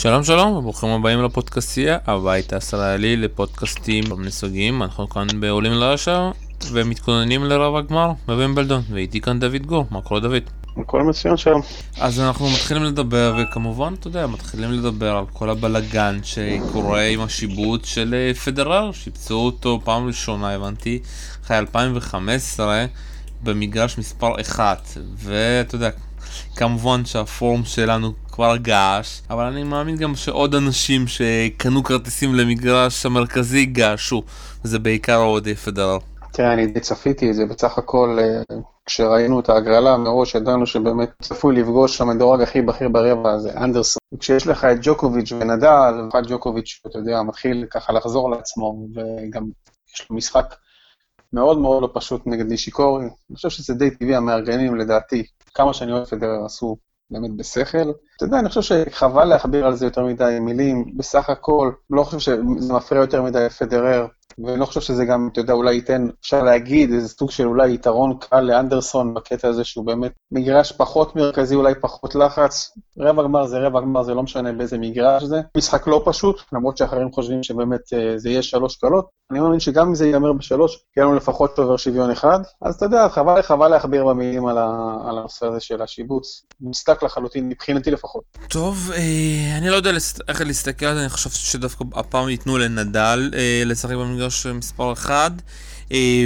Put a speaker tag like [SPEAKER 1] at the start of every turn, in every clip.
[SPEAKER 1] שלום שלום וברוכים הבאים לפודקאסטייה, הבית הישראלי לפודקאסטים במיני סוגים, אנחנו כאן בעולים לרשע ומתכוננים לרב הגמר בווימבלדון, ואיתי כאן דוד גור, מה קורה דוד?
[SPEAKER 2] הכל מצוין שלום.
[SPEAKER 1] אז אנחנו מתחילים לדבר, וכמובן, אתה יודע, מתחילים לדבר על כל הבלגן שקורה עם השיבוט של אה, פדרר, שיפצו אותו פעם ראשונה, הבנתי, אחרי 2015, במגרש מספר 1, ואתה יודע, כמובן שהפורום שלנו כבר געש, אבל אני מאמין גם שעוד אנשים שקנו כרטיסים למגרש המרכזי געשו, וזה בעיקר אוהדי פדרר.
[SPEAKER 2] תראה, אני די צפיתי את זה, בסך הכל אה, כשראינו את ההגרלה מראש ידענו שבאמת צפוי לפגוש שם המדורג הכי בכיר ברבע הזה, אנדרסון. כשיש לך את ג'וקוביץ' ונדל, ובמיוחד ג'וקוביץ', אתה יודע, מתחיל ככה לחזור לעצמו, וגם יש לו משחק מאוד מאוד לא פשוט נגד נישיקורי. אני חושב שזה די טבעי, המארגנים לדעתי, כמה שאני אוהב פדרר עשו באמת בשכל. אתה יודע, אני חושב שחבל להכביר על זה יותר מדי מילים, בסך הכל, לא חושב שזה מפריע יותר מדי לפדרר. ואני לא חושב שזה גם, אתה יודע, אולי ייתן, אפשר להגיד, איזה סוג של אולי יתרון קל לאנדרסון בקטע הזה שהוא באמת מגרש פחות מרכזי, אולי פחות לחץ. רבע גמר זה רבע גמר, זה לא משנה באיזה מגרש זה. משחק לא פשוט, למרות שאחרים חושבים שבאמת אה, זה יהיה שלוש קלות. אני מאמין שגם אם זה ייגמר בשלוש, יהיה לנו לפחות שובר שוויון אחד. אז אתה יודע, חבל, חבל להכביר במילים על, ה, על הנושא הזה של השיבוץ. מוצדק לחלוטין, מבחינתי לפחות.
[SPEAKER 1] טוב, אה, אני לא יודע איך להסתכל על זה, אני חושב שדווקא הפעם ייתנו לנדל אה, לשחק במגרש. מגרש מספר 1, אה,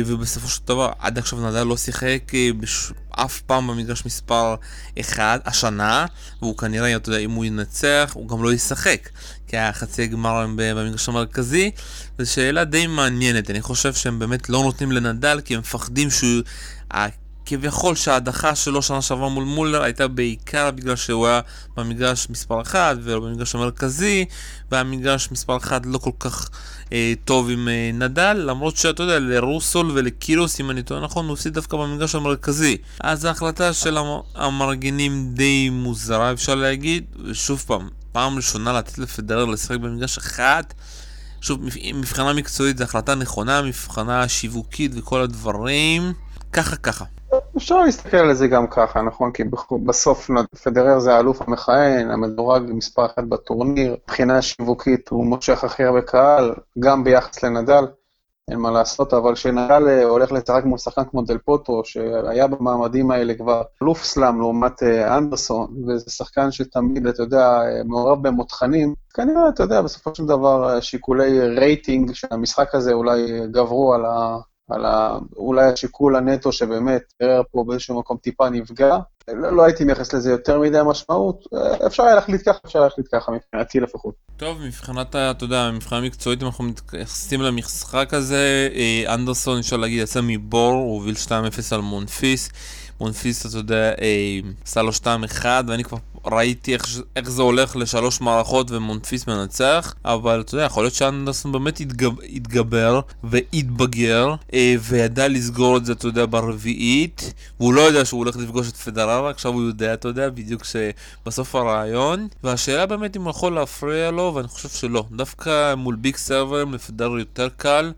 [SPEAKER 1] ובסופו של דבר עד עכשיו נדל לא שיחק אה, בש... אף פעם במגרש מספר 1 השנה, והוא כנראה, אתה יודע, אם הוא ינצח, הוא גם לא ישחק, כי היה חצי גמר במגרש המרכזי, וזו שאלה די מעניינת, אני חושב שהם באמת לא נותנים לנדל, כי הם מפחדים שהוא... כביכול שההדחה שלו שנה שעברה מול מולר הייתה בעיקר בגלל שהוא היה במגרש מספר 1 ולא במגרש המרכזי והמגרש מספר 1 לא כל כך אה, טוב עם אה, נדל למרות שאתה יודע לרוסול ולקירוס אם אני טועה נכון הוא הפסיד דווקא במגרש המרכזי. אז ההחלטה של המארגנים די מוזרה אפשר להגיד. ושוב פעם פעם ראשונה לתת לפדרר לשחק במגרש אחד שוב מבחינה מקצועית זו החלטה נכונה מבחינה שיווקית וכל הדברים. ככה ככה
[SPEAKER 2] אפשר להסתכל על זה גם ככה, נכון? כי בסוף פדרר זה האלוף המכהן, המדורג מספר אחת בטורניר, מבחינה שיווקית הוא מושך הכי הרבה קהל, גם ביחס לנדל, אין מה לעשות, אבל כשנדל אה, הולך לשחק מול שחקן כמו דל פוטרו, שהיה במעמדים האלה כבר אלוף סלאם לעומת אה, אנדרסון, וזה שחקן שתמיד, אתה יודע, אה, מעורב במותחנים, כנראה, אתה יודע, בסופו של דבר שיקולי רייטינג של המשחק הזה אולי גברו על ה... על. אולי השיקול הנטו שבאמת פרר פה באיזשהו מקום טיפה נפגע. לא, לא הייתי מייחס לזה יותר מדי משמעות, אפשר היה להחליט ככה, אפשר להחליט ככה, מבחינתי לפחות.
[SPEAKER 1] טוב, מבחינת, אתה יודע, מבחינה מקצועית, אם אנחנו מתייחסים למשחק הזה, אה, אנדרסון, אפשר להגיד, יצא מבור, הוא הוביל 2-0 על מונפיס. מונפיס, אתה יודע, אה, עשה לו 2-1, ואני כבר ראיתי איך, איך זה הולך לשלוש מערכות ומונפיס מנצח, אבל אתה יודע, יכול להיות שאנדרסון באמת התגב, התגבר והתבגר, אה, וידע לסגור את זה, אתה יודע, ברביעית, והוא לא יודע שהוא הולך לפגוש את פדררה, עכשיו הוא יודע, אתה יודע, בדיוק שבסוף הרעיון, והשאלה באמת אם הוא יכול להפריע לו, ואני חושב שלא. דווקא מול ביג סרברים לפדרר יותר קל,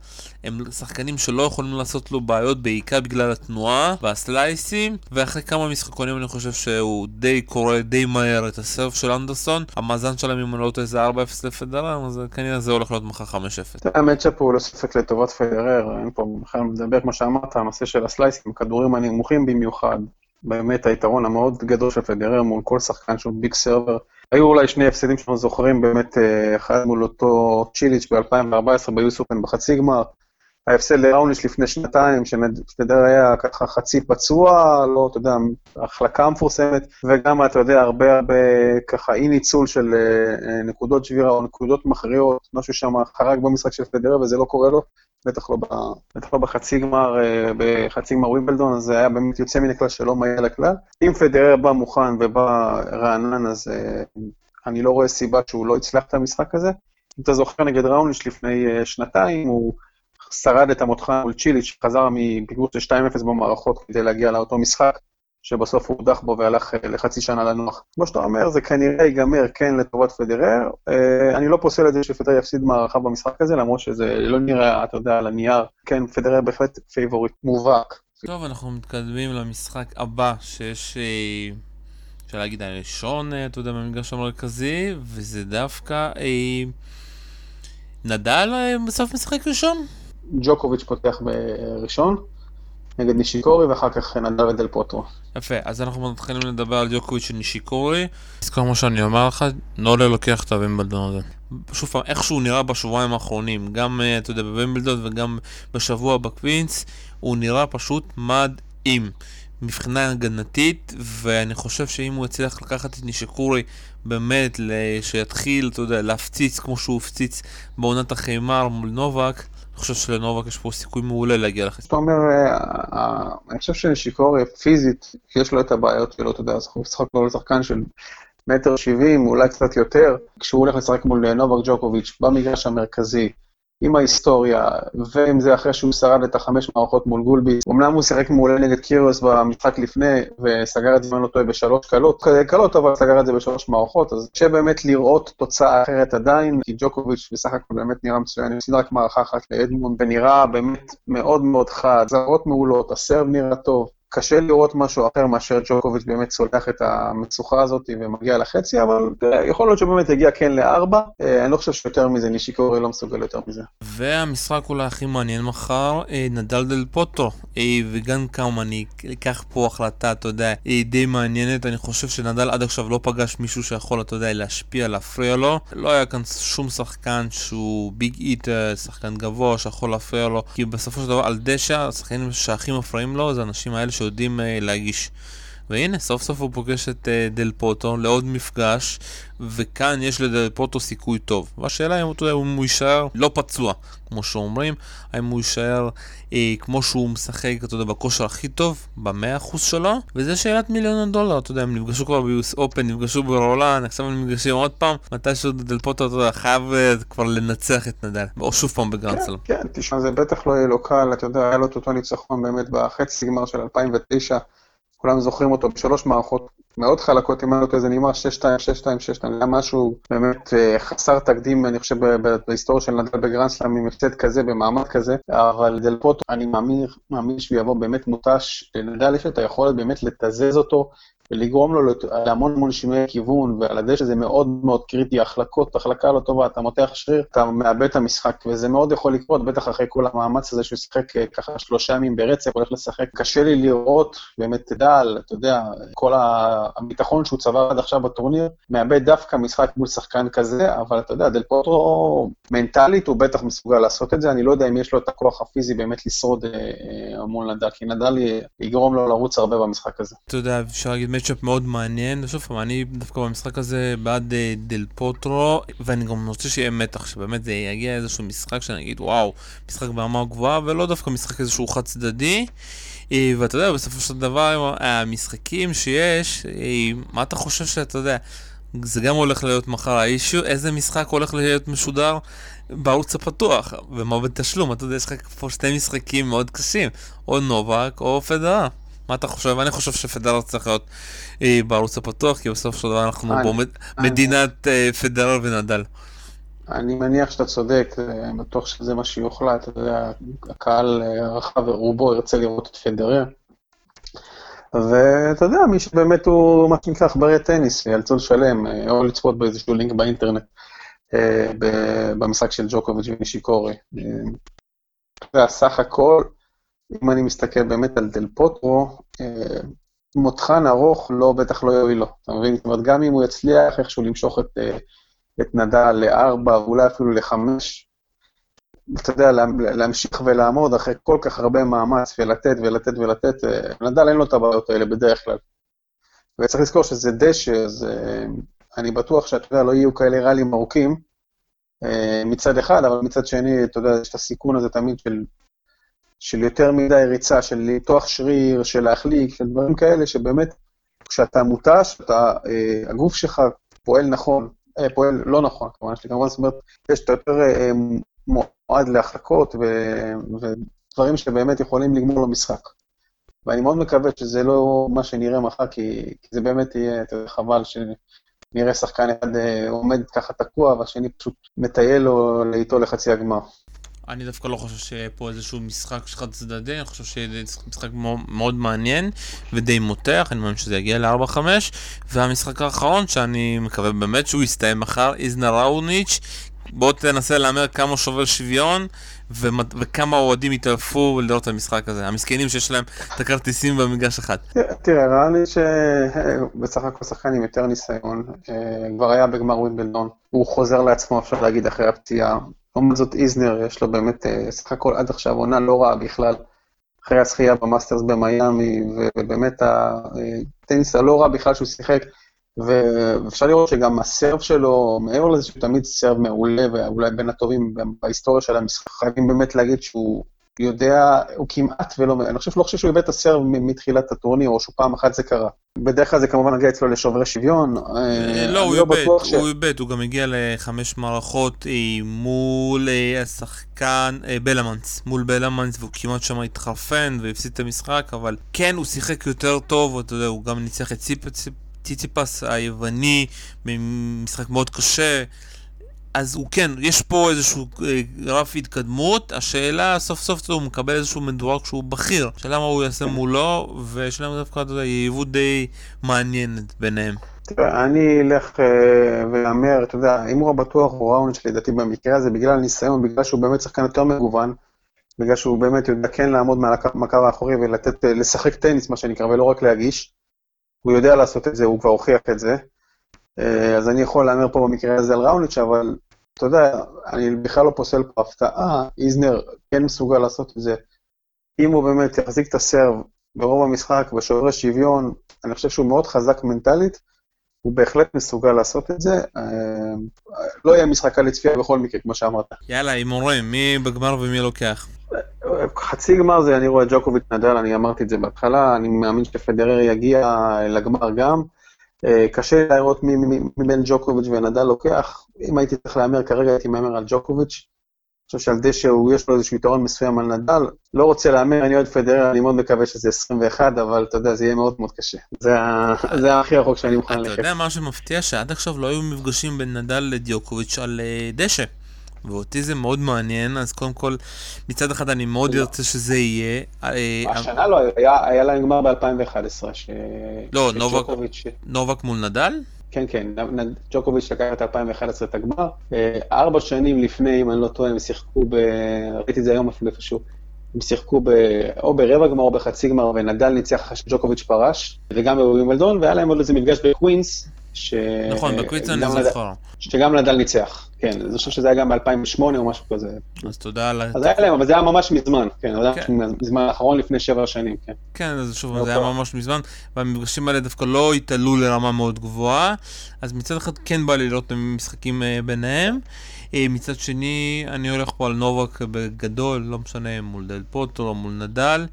[SPEAKER 1] הם שחקנים שלא יכולים לעשות לו בעיות בעיקר בגלל התנועה והסלייסים. ואחרי כמה משחקונים אני חושב שהוא די קורא די מהר את הסרף של אנדרסון המאזן שלהם אם לא טועה זה 4-0 לפדרר אז כנראה זה הולך להיות מחר 5-0.
[SPEAKER 2] המצ'אפ הוא לא ספק לטובת פדרר אין פה בכלל מדבר כמו שאמרת הנושא של הסלייסים הכדורים הנמוכים במיוחד באמת היתרון המאוד גדול של פדרר מול כל שחקן שהוא ביג סרבר היו אולי שני הפסדים שאנחנו זוכרים באמת, אה, אחד מול אותו צ'יליץ' ב-2014 ביוסופן בחצי גמר, ההפסד לראוניש לפני שנתיים, שנדר היה ככה חצי פצוע, לא, אתה יודע, החלקה מפורסמת, וגם, אתה יודע, הרבה הרבה ככה אי ניצול של אה, אה, נקודות שבירה או נקודות מכריעות, משהו שם חרג במשחק של פדרר וזה לא קורה לו, בטח לא, ב, בטח לא בחצי גמר, אה, בחצי גמר ווימבלדון, אז זה היה באמת יוצא מן הכלל שלא מגיע לכלל. אם פדרר בא מוכן ובא רענן, אז אני לא רואה סיבה שהוא לא יצלח את המשחק הזה. אם אתה זוכר נגד ראוניש לפני שנתיים, הוא... שרד את המותחן מול צ'יליץ', חזר מפיגור של 2-0 במערכות כדי להגיע לאותו משחק, שבסוף הוא הודח בו והלך אה, לחצי שנה לנוח. כמו שאתה אומר, זה כנראה ייגמר כן לטובת פדרר. אה, אני לא פוסל את זה שפדרר יפסיד מערכה במשחק הזה, למרות שזה לא נראה, אתה יודע, על הנייר. כן, פדרר בהחלט פייבוריט מובהק.
[SPEAKER 1] טוב, אנחנו מתקדמים למשחק הבא, שיש... אה, אפשר להגיד הראשון, אתה יודע, במגרש המרכזי, וזה דווקא נדל בסוף משחק ראשון?
[SPEAKER 2] ג'וקוביץ' פותח בראשון, נגד נישיקורי, ואחר כך נדל ודל פוטרו.
[SPEAKER 1] יפה, אז אנחנו מתחילים לדבר על ג'וקוביץ' ונישיקורי. תזכור מה שאני אומר לך, נולה לוקח את הווימבלדון הזה. שוב פעם, איך שהוא נראה בשבועיים האחרונים, גם, אה, אתה יודע, בווימבלדון וגם בשבוע בקווינס, הוא נראה פשוט מדהים. מבחינה הגנתית, ואני חושב שאם הוא יצליח לקחת את נישיקורי באמת, שיתחיל, אתה יודע, להפציץ כמו שהוא הפציץ בעונת החיימר מול נובק, אני חושב שלנובק יש פה סיכוי מעולה להגיע לחצי.
[SPEAKER 2] אתה אומר, אה, אה, אני חושב שנשיקורי פיזית, יש לו את הבעיות שלו, אתה יודע, אז הוא משחק לו לשחקן של מטר שבעים, אולי קצת יותר, כשהוא הולך לשחק מול נובק ג'וקוביץ' במגרש המרכזי, עם ההיסטוריה, ועם זה אחרי שהוא שרד את החמש מערכות מול גולבי. אמנם הוא שיחק מעולה נגד קירוס במשחק לפני, וסגר את זה, אם אני לא טועה, בשלוש קלות, קלות, אבל סגר את זה בשלוש מערכות, אז קשה באמת לראות תוצאה אחרת עדיין, כי ג'וקוביץ' בסך הכל באמת נראה מצוין, הוא הפסיד רק מערכה אחת לאדמונד, ונראה באמת מאוד מאוד חד, זרות מעולות, הסרב נראה טוב. קשה לראות משהו אחר מאשר ג'וקוביץ' באמת צולח את המצוכה הזאת ומגיע לחצי, אבל יכול להיות שבאמת יגיע כן לארבע. אה, אני לא חושב שיותר מזה, נישיקורי לא מסוגל יותר מזה.
[SPEAKER 1] והמשחק אולי הכי מעניין מחר, אה, נדל דל פוטו, אה, וגם כמה אני אקח פה החלטה, אתה יודע, די מעניינת. אני חושב שנדל עד עכשיו לא פגש מישהו שיכול, אתה יודע, להשפיע, להפריע לו. לא היה כאן שום שחקן שהוא ביג איטר, שחקן גבוה שיכול להפריע לו, כי בסופו של דבר על דשא, השחקנים שהכי מפריעים לו זה האנשים האלה שיודעים uh, להגיש. והנה, סוף סוף הוא פוגש את אה, דל פוטרו לעוד מפגש, וכאן יש לדל פוטרו סיכוי טוב. והשאלה אם, יודע, אם הוא יישאר לא פצוע, כמו שאומרים, האם הוא יישאר אה, כמו שהוא משחק, אתה יודע, בכושר הכי טוב, במאה אחוז שלו, וזה שאלת מיליון הדולר, אתה יודע, הם נפגשו כבר ב US Open, נפגשו ברולן, עכשיו הם נפגשים עוד פעם, מתישהו דל פוטרו, אתה יודע, חייב אה, כבר לנצח את נדל, או שוב פעם בגרנדסלם.
[SPEAKER 2] כן, כן, תשמע, זה בטח לא יהיה לו קל, אתה יודע, היה לו את אותו ניצחון באמת בחצי גמר של 2009. כולם זוכרים אותו בשלוש מערכות מאוד חלקות, אם אני לא טועה, זה נגמר 6-2, 6-2, 6-2, היה משהו באמת אה, חסר תקדים, אני חושב, בהיסטוריה של נדל בגרנדסלאם עם הפסד כזה, במעמד כזה, אבל דל פוטו, אני מאמין, מאמין שהוא יבוא באמת מותש, לנדל יש את היכולת באמת לתזז אותו ולגרום לו להמון המון שינויי כיוון, ועל הדשא זה מאוד מאוד קריטי, החלקות, החלקה לא טובה, אתה מותח שריר, אתה מאבד את המשחק, וזה מאוד יכול לקרות, בטח אחרי כל המאמץ הזה שהוא שיחק אה, ככה שלושה ימים ברצף, הולך לשחק. קשה לי לראות באמת דל, אתה יודע, כל הביטחון שהוא צבר עד עכשיו בטורניר, מאבד דווקא משחק מול שחקן כזה, אבל אתה יודע, דל פוטרו מנטלית הוא בטח מסוגל לעשות את זה, אני לא יודע אם יש לו את הכוח הפיזי באמת לשרוד אה, אה, מול נדל, כי נדל יגרום לו לרוץ הרבה במשחק הזה.
[SPEAKER 1] אתה יודע, אפשר להגיד מצ'אפ מאוד מעניין, ושוב פעם, אני דווקא במשחק הזה בעד אה, דל פוטרו, ואני גם רוצה שיהיה מתח, שבאמת זה יגיע איזשהו משחק שאני אגיד, וואו, משחק ברמה גבוהה, ולא דווקא משחק איזשהו חד צדדי. אה, ואתה יודע, בסופו של דבר, המשחקים שיש, אה, מה אתה חושב שאתה יודע, זה גם הולך להיות מחר האישיו, איזה משחק הולך להיות משודר בערוץ הפתוח, ומה בתשלום, אתה יודע, יש לך פה שתי משחקים מאוד קשים, או נובק או פדרה. מה אתה חושב? אני חושב שפדרר צריך להיות אה, בערוץ הפתוח, כי בסוף של דבר אנחנו פה מדינת אה, פדרר ונדל.
[SPEAKER 2] אני מניח שאתה צודק, אני בטוח שזה מה שיוחלט, הקהל אה, הרחב רובו ירצה לראות את פדרר. ואתה יודע, מי שבאמת הוא מה שנקרא עכברי טניס, יאלצו לשלם, אה, או לצפות באיזשהו לינק באינטרנט, אה, במשחק של ג'וקוביץ' ונישיקורי. אתה יודע, סך הכל, אם אני מסתכל באמת על דל פוטרו, אה, מותחן ארוך לא, בטח לא יועיל לו, אתה מבין? זאת אומרת, גם אם הוא יצליח איכשהו למשוך את, אה, את נדל לארבע, ואולי אפילו לחמש, אתה יודע, להמשיך ולעמוד אחרי כל כך הרבה מאמץ ולתת ולתת ולתת, אה, נדל אין לו את הבעיות האלה בדרך כלל. וצריך לזכור שזה דשא, אז אני בטוח שאתה יודע, לא יהיו כאלה ראלים ארוכים מצד אחד, אבל מצד שני, אתה יודע, יש את הסיכון הזה תמיד של של יותר מדי ריצה, של למתוח שריר, של להחליק, של דברים כאלה, שבאמת, כשאתה מותש, אתה, אה, הגוף שלך פועל נכון, אה, פועל לא נכון, כמובן, שכמובן, זאת אומרת, יש את יותר אה, מועד להחלקות ו, ודברים שבאמת יכולים לגמור לו משחק. ואני מאוד מקווה שזה לא מה שנראה מחר, כי, כי זה באמת יהיה, יודע, חבל שנראה שחקן אחד אה, עומד ככה תקוע, והשני פשוט מטייל לו לאיתו לחצי הגמר.
[SPEAKER 1] אני דווקא לא חושב שיהיה פה איזשהו משחק חד צדדי, אני חושב שיהיה משחק מאוד מעניין ודי מותח, אני מאמין שזה יגיע ל-4-5 והמשחק האחרון שאני מקווה באמת שהוא יסתיים מחר, איזנה ראוניץ' בוא תנסה להמר כמה שובר שוויון וכמה אוהדים יתעלפו לראות את המשחק הזה, המסכנים שיש להם את הכרטיסים במגרש אחד.
[SPEAKER 2] תראה, נראה לי שבסך הכל שחקן עם יותר ניסיון, אה, כבר היה בגמר ווינבלדון, הוא חוזר לעצמו, אפשר להגיד, אחרי הפציעה. לעומת זאת איזנר, יש לו באמת, אה, סך הכל עד עכשיו עונה לא רעה בכלל, אחרי הזכייה במאסטרס במיאמי, ובאמת הטניס הלא רע בכלל שהוא שיחק. ואפשר לראות שגם הסרב שלו, מעבר לזה שהוא תמיד סרב מעולה, ואולי בין הטובים בהיסטוריה של המשחק, חייבים באמת להגיד שהוא יודע, הוא כמעט ולא, אני חושב, לא חושב שהוא איבד את הסרב מתחילת הטורניר, או שהוא פעם אחת זה קרה. בדרך כלל זה כמובן מגיע אצלו לשוברי שוויון.
[SPEAKER 1] אה, לא, הוא לא איבד, הוא איבד, הוא גם הגיע לחמש מערכות אה, מול אה, השחקן בלמנס, מול בלמנס, והוא כמעט שם התחרפן והפסיד את המשחק, אבל כן, הוא שיחק יותר טוב, אתה יודע, הוא גם ניצח את ציפ ציציפס היווני במשחק מאוד קשה. אז הוא כן, יש פה איזשהו אה, רף התקדמות, השאלה סוף סוף הוא מקבל איזשהו מדורג כשהוא בכיר. השאלה מה הוא יעשה מולו, ושאלה מה דווקא, יריבות די מעניינת ביניהם.
[SPEAKER 2] תראה, אני אלך אה, ואאמר, אתה יודע, אם הוא בטוח הוא ראונד שלדעתי במקרה הזה, בגלל הניסיון, בגלל שהוא באמת שחקן יותר מגוון, בגלל שהוא באמת יודע כן לעמוד מעל הקו האחורי ולתת, אה, לשחק טניס, מה שנקרא, ולא רק להגיש. הוא יודע לעשות את זה, הוא כבר הוכיח את זה. אה, אז אני יכול להמר פה במקרה הזה על ראוניץ', אבל אתה יודע, אני בכלל לא פוסל פה הפתעה, איזנר כן מסוגל לעשות את זה. אם הוא באמת יחזיק את הסרב ברוב המשחק בשוברי שוויון, אני חושב שהוא מאוד חזק מנטלית, הוא בהחלט מסוגל לעשות את זה. אה, לא יהיה משחק על לצפייה בכל מקרה, כמו שאמרת.
[SPEAKER 1] יאללה, הימורים, מי בגמר ומי לוקח?
[SPEAKER 2] חצי גמר זה אני רואה ג'וקוביץ' נדל, אני אמרתי את זה בהתחלה, אני מאמין שפדרר יגיע לגמר גם. אה, קשה לראות מבין ג'וקוביץ' ונדל לוקח. אם הייתי צריך להמר כרגע, הייתי מהמר על ג'וקוביץ'. אני חושב שעל דשא יש לו איזשהו יתרון מסוים על נדל. לא רוצה להמר, אני אוהד פדרר, אני מאוד מקווה שזה 21, אבל אתה יודע, זה יהיה מאוד מאוד קשה. זה הכי רחוק שאני מוכן
[SPEAKER 1] ללכת. אתה יודע, מה שמפתיע, שעד עכשיו לא היו מפגשים בין נדל לדיוקוביץ' על אה, דשא. ואותי זה מאוד מעניין, אז קודם כל, מצד אחד אני מאוד ארצה שזה יהיה.
[SPEAKER 2] אה, השנה לא, היה להם גמר ב-2011, ש...
[SPEAKER 1] לא, נובק מול נדל?
[SPEAKER 2] כן, כן, ג'וקוביץ' לקח את 2011 את הגמר. אה, ארבע שנים לפני, אם אני לא טועה, הם שיחקו ב... ראיתי את זה היום אפילו איפשהו. הם שיחקו ב... או ברבע גמר או בחצי גמר, ונדל ניצח אחרי שג'וקוביץ' פרש, וגם בווימבלדון, והיה להם עוד איזה מפגש בקווינס,
[SPEAKER 1] ש... נכון, בקווינס אני זוכר.
[SPEAKER 2] שגם נדל ניצח. כן, אני חושב שזה היה גם ב-2008 או משהו כזה.
[SPEAKER 1] אז תודה על...
[SPEAKER 2] אז היה להם, אבל זה היה ממש מזמן, כן, זה היה כן. מזמן האחרון לפני שבע שנים, כן.
[SPEAKER 1] כן, אז שוב, זה היה ממש מזמן, והמפגשים האלה דווקא לא התעלו לרמה מאוד גבוהה, אז מצד אחד כן בא לי לראות משחקים אה, ביניהם. אה, מצד שני, אני הולך פה על נובק בגדול, לא משנה מול דל פוטר או מול נדל,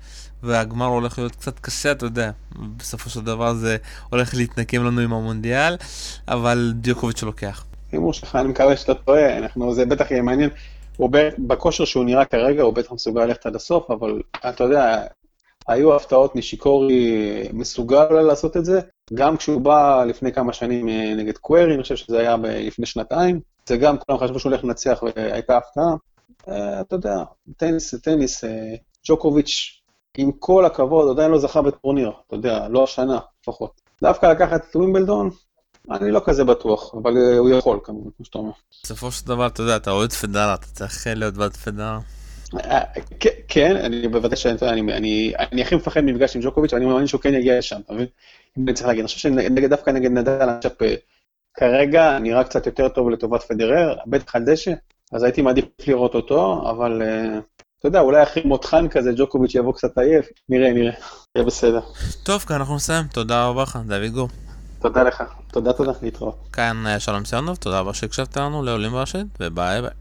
[SPEAKER 1] והגמר הולך להיות קצת קשה, אתה יודע, בסופו של דבר זה הולך להתנקם לנו עם המונדיאל, אבל דיוקוביץ' לוקח.
[SPEAKER 2] הימור שלך, אני מקווה שאתה טועה, אנחנו, זה בטח יהיה מעניין. הוא בכושר שהוא נראה כרגע, הוא בטח מסוגל ללכת עד הסוף, אבל אתה יודע, היו הפתעות נשיקורי מסוגל לעשות את זה, גם כשהוא בא לפני כמה שנים אה, נגד קווירי, אני חושב שזה היה לפני שנתיים, זה גם כולם חשבו שהוא הולך לנצח והייתה הפתעה. אה, אתה יודע, טניס טניס, אה, ג'וקוביץ', עם כל הכבוד, עדיין לא זכה בטורניר, אתה יודע, לא השנה לפחות. דווקא לקחת את ווימבלדון, אני לא כזה בטוח, אבל אה, הוא יכול כמובן, כמו שאתה אומר.
[SPEAKER 1] בסופו של דבר, אתה יודע, אתה אוהד פדרה, אתה צריך להיות בעד פדרה.
[SPEAKER 2] אה, כן, אני בוודאי שאני הכי מפחד ממפגש עם ג'וקוביץ', ואני מאמין שהוא כן יגיע לשם, אתה מבין? אם אני צריך להגיד, אני חושב שדווקא נגד נדל, עכשיו כרגע נראה קצת יותר טוב לטובת פדרר, בטח על דשא, אז הייתי מעדיף לראות אותו, אבל אה, אתה יודע, אולי הכי מותחן כזה, ג'וקוביץ' יבוא קצת עייף, נראה, נראה, יהיה בסדר.
[SPEAKER 1] טוב, כאן אנחנו נסיים, תודה רבה לך, דוד גור.
[SPEAKER 2] תודה לך, תודה תודה, להתראות.
[SPEAKER 1] כאן שלום סיונוב, תודה רבה שהקשבת לנו לעולים ברשת, וביי ביי.